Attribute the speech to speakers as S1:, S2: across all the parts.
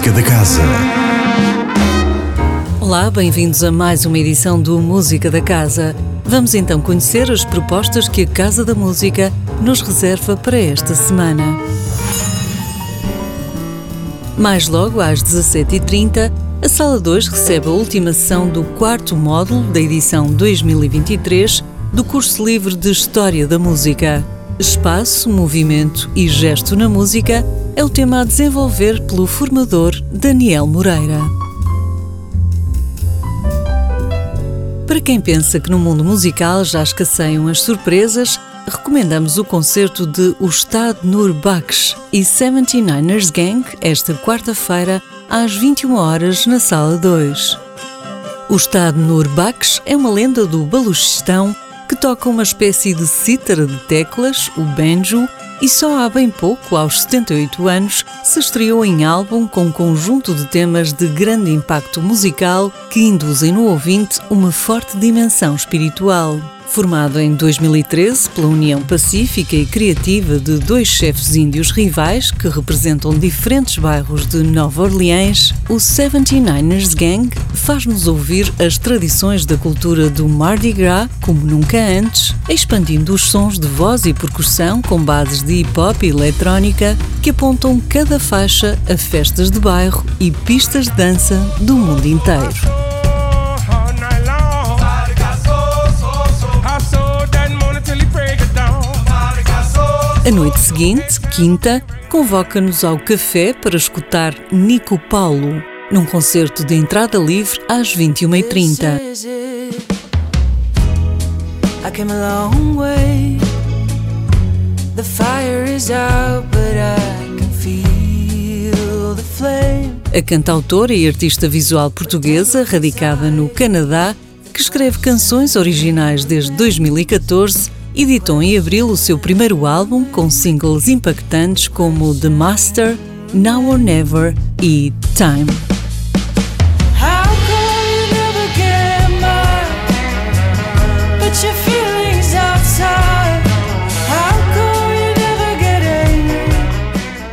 S1: música da casa.
S2: Olá, bem-vindos a mais uma edição do Música da Casa. Vamos então conhecer as propostas que a Casa da Música nos reserva para esta semana. Mais logo, às 17h30, a Sala 2 recebe a última sessão do quarto módulo da edição 2023 do curso livre de História da Música. Espaço, movimento e gesto na música é o tema a desenvolver pelo formador Daniel Moreira. Para quem pensa que no mundo musical já escasseiam as surpresas, recomendamos o concerto de Ustad Nur Baksh e 79ers Gang esta quarta-feira às 21 horas na Sala 2. O Ustad Nur Baksh é uma lenda do Baluchistão que toca uma espécie de cítara de teclas, o banjo, e só há bem pouco, aos 78 anos, se estreou em álbum com um conjunto de temas de grande impacto musical que induzem no ouvinte uma forte dimensão espiritual. Formado em 2013 pela União Pacífica e Criativa de dois chefes índios rivais que representam diferentes bairros de Nova Orleans, o 79ers Gang faz-nos ouvir as tradições da cultura do Mardi Gras como nunca antes, expandindo os sons de voz e percussão com bases de hip hop e eletrónica que apontam cada faixa a festas de bairro e pistas de dança do mundo inteiro. Noite seguinte, quinta, convoca-nos ao café para escutar Nico Paulo, num concerto de entrada livre às 21h30. A cantautora e artista visual portuguesa, radicada no Canadá, que escreve canções originais desde 2014, editou em abril o seu primeiro álbum com singles impactantes como The Master, Now or Never e Time.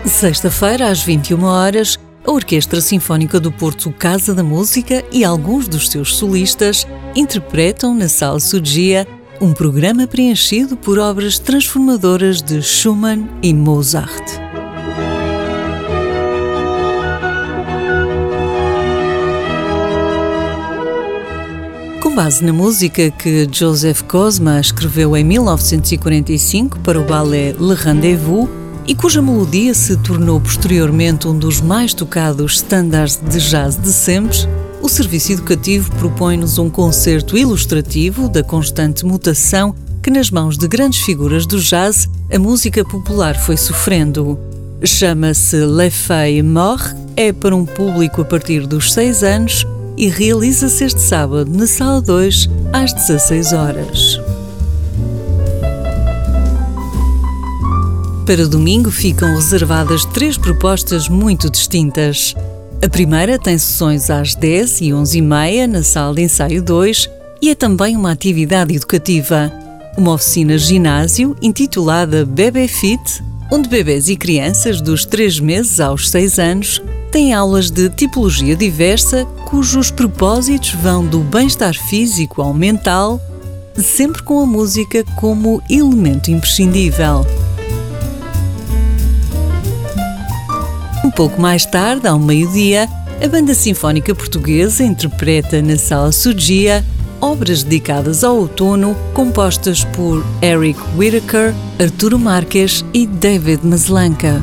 S2: Sexta-feira, às 21 horas, a Orquestra Sinfónica do Porto Casa da Música e alguns dos seus solistas interpretam na Sala Sugia um programa preenchido por obras transformadoras de Schumann e Mozart. Com base na música que Joseph Cosma escreveu em 1945 para o ballet Le Rendezvous e cuja melodia se tornou posteriormente um dos mais tocados standards de jazz de sempre, o Serviço Educativo propõe-nos um concerto ilustrativo da constante mutação que, nas mãos de grandes figuras do jazz, a música popular foi sofrendo. Chama-se Le Feuille Mort, é para um público a partir dos 6 anos e realiza-se este sábado na Sala 2, às 16 horas. Para domingo ficam reservadas três propostas muito distintas. A primeira tem sessões às 10 e 11 e meia na sala de ensaio 2 e é também uma atividade educativa. Uma oficina ginásio intitulada Bebê Fit, onde bebês e crianças dos 3 meses aos 6 anos têm aulas de tipologia diversa cujos propósitos vão do bem-estar físico ao mental, sempre com a música como elemento imprescindível. Um pouco mais tarde, ao meio-dia, a Banda Sinfónica Portuguesa interpreta na Sala Sugia obras dedicadas ao outono compostas por Eric Whittaker, Arturo Marques e David Maslanka.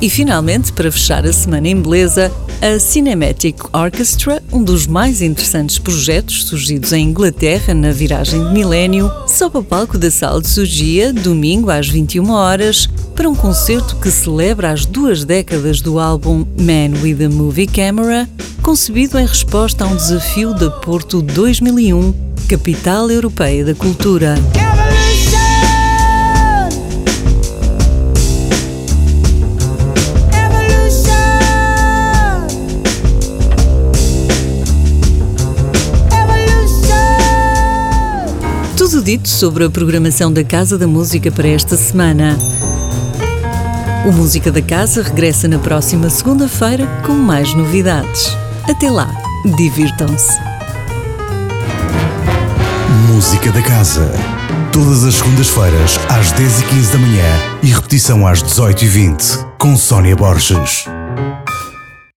S2: E finalmente, para fechar a semana em beleza, a Cinematic Orchestra, um dos mais interessantes projetos surgidos em Inglaterra na viragem de milénio, sobe ao palco da Sala de Sugia, domingo às 21 horas, para um concerto que celebra as duas décadas do álbum Man with a Movie Camera, concebido em resposta a um desafio da Porto 2001, capital europeia da cultura. Dito sobre a programação da Casa da Música para esta semana. O Música da Casa regressa na próxima segunda-feira com mais novidades. Até lá, divirtam-se.
S1: Música da Casa. Todas as segundas-feiras, às 10h15 da manhã e repetição às 18h20, com Sónia Borges.